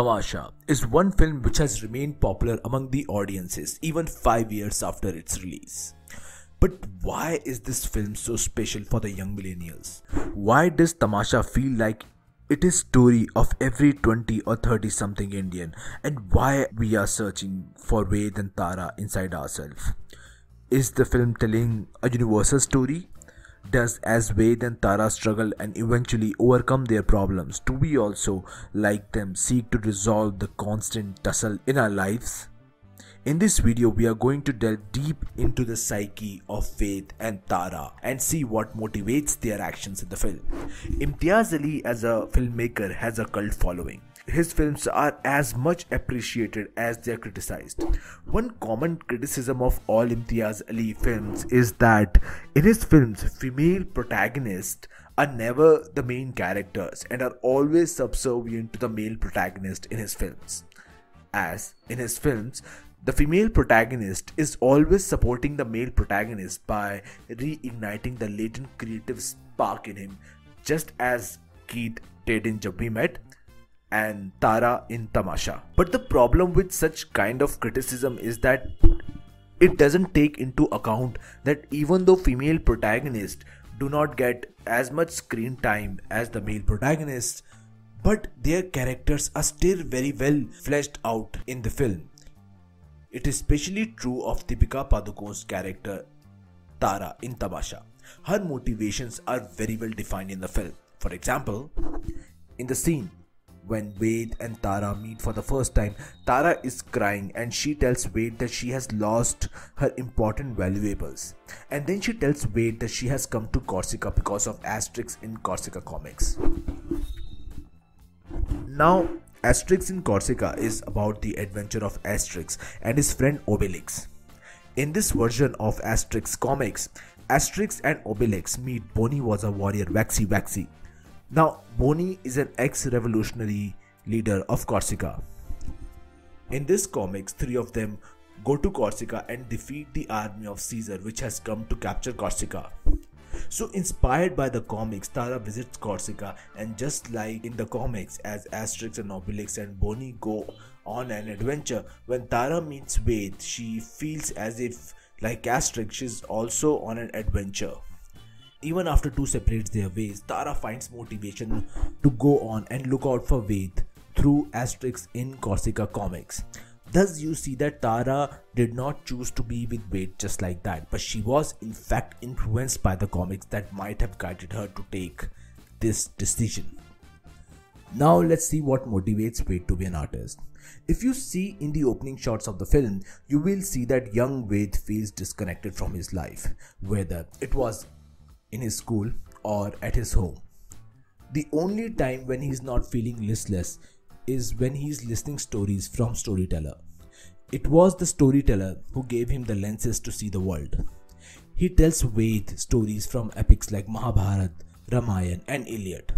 Tamasha is one film which has remained popular among the audiences even 5 years after its release. But why is this film so special for the young millennials? Why does Tamasha feel like it is story of every 20 or 30 something Indian and why we are searching for Ved and Tara inside ourselves? Is the film telling a universal story? Does as and Tara struggle and eventually overcome their problems, do we also, like them, seek to resolve the constant tussle in our lives? In this video, we are going to delve deep into the psyche of Ved and Tara and see what motivates their actions in the film. Imtiaz Ali as a filmmaker has a cult following. His films are as much appreciated as they are criticized. One common criticism of all Imtiaz Ali films is that in his films, female protagonists are never the main characters and are always subservient to the male protagonist in his films. As in his films, the female protagonist is always supporting the male protagonist by reigniting the latent creative spark in him, just as Geet did in Met and Tara in Tamasha. But the problem with such kind of criticism is that it doesn't take into account that even though female protagonists do not get as much screen time as the male protagonists, but their characters are still very well fleshed out in the film. It is especially true of Deepika Padukone's character Tara in Tamasha. Her motivations are very well defined in the film. For example, in the scene when Ved and Tara meet for the first time, Tara is crying and she tells Ved that she has lost her important valuables. And then she tells Ved that she has come to Corsica because of Asterix in Corsica comics. Now, Asterix in Corsica is about the adventure of Asterix and his friend Obelix. In this version of Asterix comics, Asterix and Obelix meet Boni was a warrior Waxy Waxy. Now, Boni is an ex-revolutionary leader of Corsica. In this comics, three of them go to Corsica and defeat the army of Caesar which has come to capture Corsica. So, inspired by the comics, Tara visits Corsica, and just like in the comics, as Asterix and Obelix and Boni go on an adventure, when Tara meets Ved, she feels as if, like Asterix, she's also on an adventure. Even after two separates their ways, Tara finds motivation to go on and look out for Ved through Asterix in Corsica comics. Thus, you see that Tara did not choose to be with Ved just like that, but she was in fact influenced by the comics that might have guided her to take this decision. Now, let's see what motivates Ved to be an artist. If you see in the opening shots of the film, you will see that young Ved feels disconnected from his life, whether it was in his school or at his home. The only time when he's not feeling listless is when he's listening stories from storyteller. It was the storyteller who gave him the lenses to see the world. He tells Ved stories from epics like Mahabharata, Ramayana and Iliad.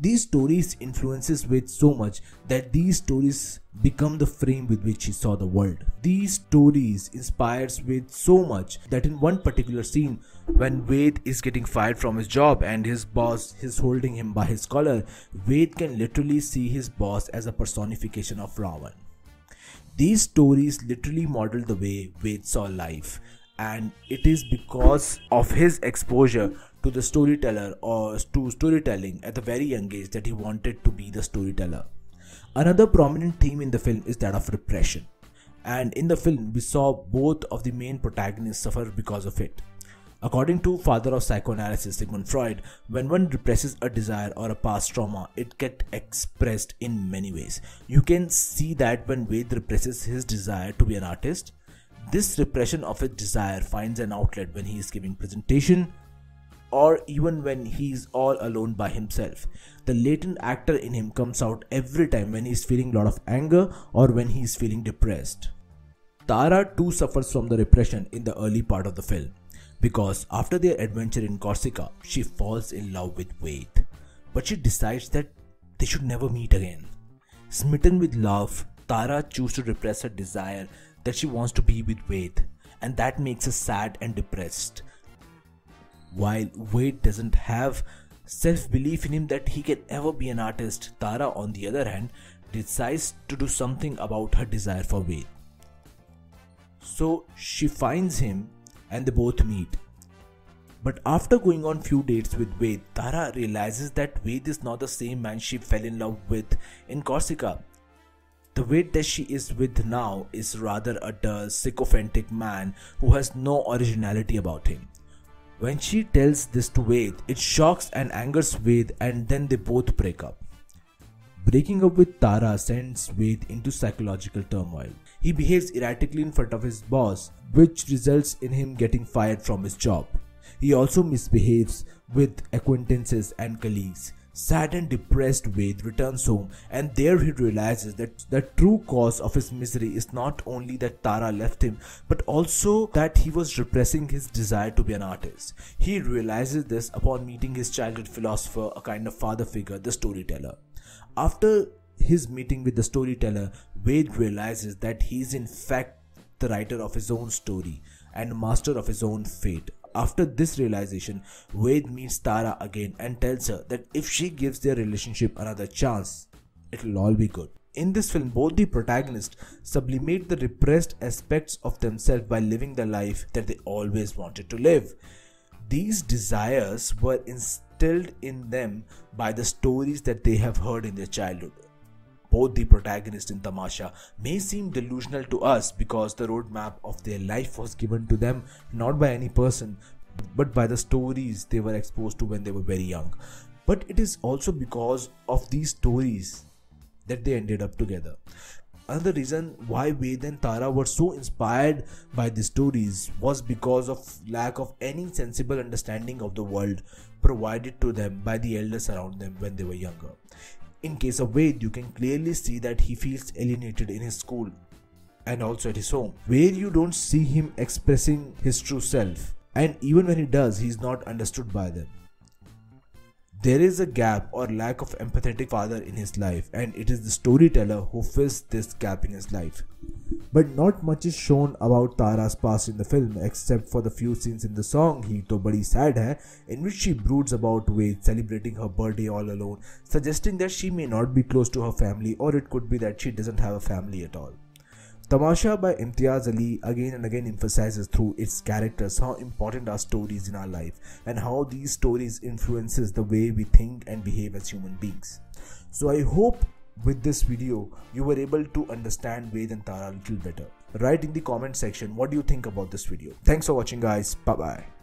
These stories influences Ved so much that these stories become the frame with which he saw the world. These stories inspires Ved so much that in one particular scene when Ved is getting fired from his job and his boss is holding him by his collar, Ved can literally see his boss as a personification of Ravan. These stories literally model the way Ved saw life and it is because of his exposure to the storyteller or to storytelling at a very young age that he wanted to be the storyteller. Another prominent theme in the film is that of repression. And in the film, we saw both of the main protagonists suffer because of it. According to father of psychoanalysis Sigmund Freud, when one represses a desire or a past trauma, it gets expressed in many ways. You can see that when Ved represses his desire to be an artist, this repression of his desire finds an outlet when he is giving presentation, or even when he's all alone by himself. The latent actor in him comes out every time when he's feeling a lot of anger or when he's feeling depressed. Tara too suffers from the repression in the early part of the film because after their adventure in Corsica, she falls in love with Ved, but she decides that they should never meet again. Smitten with love, Tara chooses to repress her desire that she wants to be with Ved, and that makes her sad and depressed while Ved doesn't have self belief in him that he can ever be an artist, Tara, on the other hand, decides to do something about her desire for Ved. So she finds him and they both meet. But after going on few dates with Ved, Tara realizes that Ved is not the same man she fell in love with in Corsica. The Ved that she is with now is rather a dull, sycophantic man who has no originality about him. When she tells this to Ved, it shocks and angers Ved and then they both break up. Breaking up with Tara sends Ved into psychological turmoil. He behaves erratically in front of his boss, which results in him getting fired from his job. He also misbehaves with acquaintances and colleagues. Sad and depressed, Ved returns home, and there he realizes that the true cause of his misery is not only that Tara left him, but also that he was repressing his desire to be an artist. He realizes this upon meeting his childhood philosopher, a kind of father figure, the storyteller. After his meeting with the storyteller, Ved realizes that he is in fact the writer of his own story and master of his own fate. After this realization, Ved meets Tara again and tells her that if she gives their relationship another chance, it'll all be good. In this film, both the protagonists sublimate the repressed aspects of themselves by living the life that they always wanted to live. These desires were instilled in them by the stories that they have heard in their childhood both the protagonists in Tamasha may seem delusional to us because the roadmap of their life was given to them not by any person but by the stories they were exposed to when they were very young. But it is also because of these stories that they ended up together. Another reason why Ved and Tara were so inspired by these stories was because of lack of any sensible understanding of the world provided to them by the elders around them when they were younger. In case of Ved, you can clearly see that he feels alienated in his school and also at his home, where you don't see him expressing his true self. And even when he does, he is not understood by them. There is a gap or lack of empathetic father in his life, and it is the storyteller who fills this gap in his life. But not much is shown about Tara's past in the film except for the few scenes in the song Heer To Badi Sad Hai in which she broods about Ved celebrating her birthday all alone, suggesting that she may not be close to her family or it could be that she doesn't have a family at all. Tamasha by Imtiaz Ali again and again emphasizes through its characters how important are stories in our life and how these stories influences the way we think and behave as human beings. So I hope with this video you were able to understand Ved and Tara a little better. Write in the comment section what do you think about this video. Thanks for watching guys. Bye bye.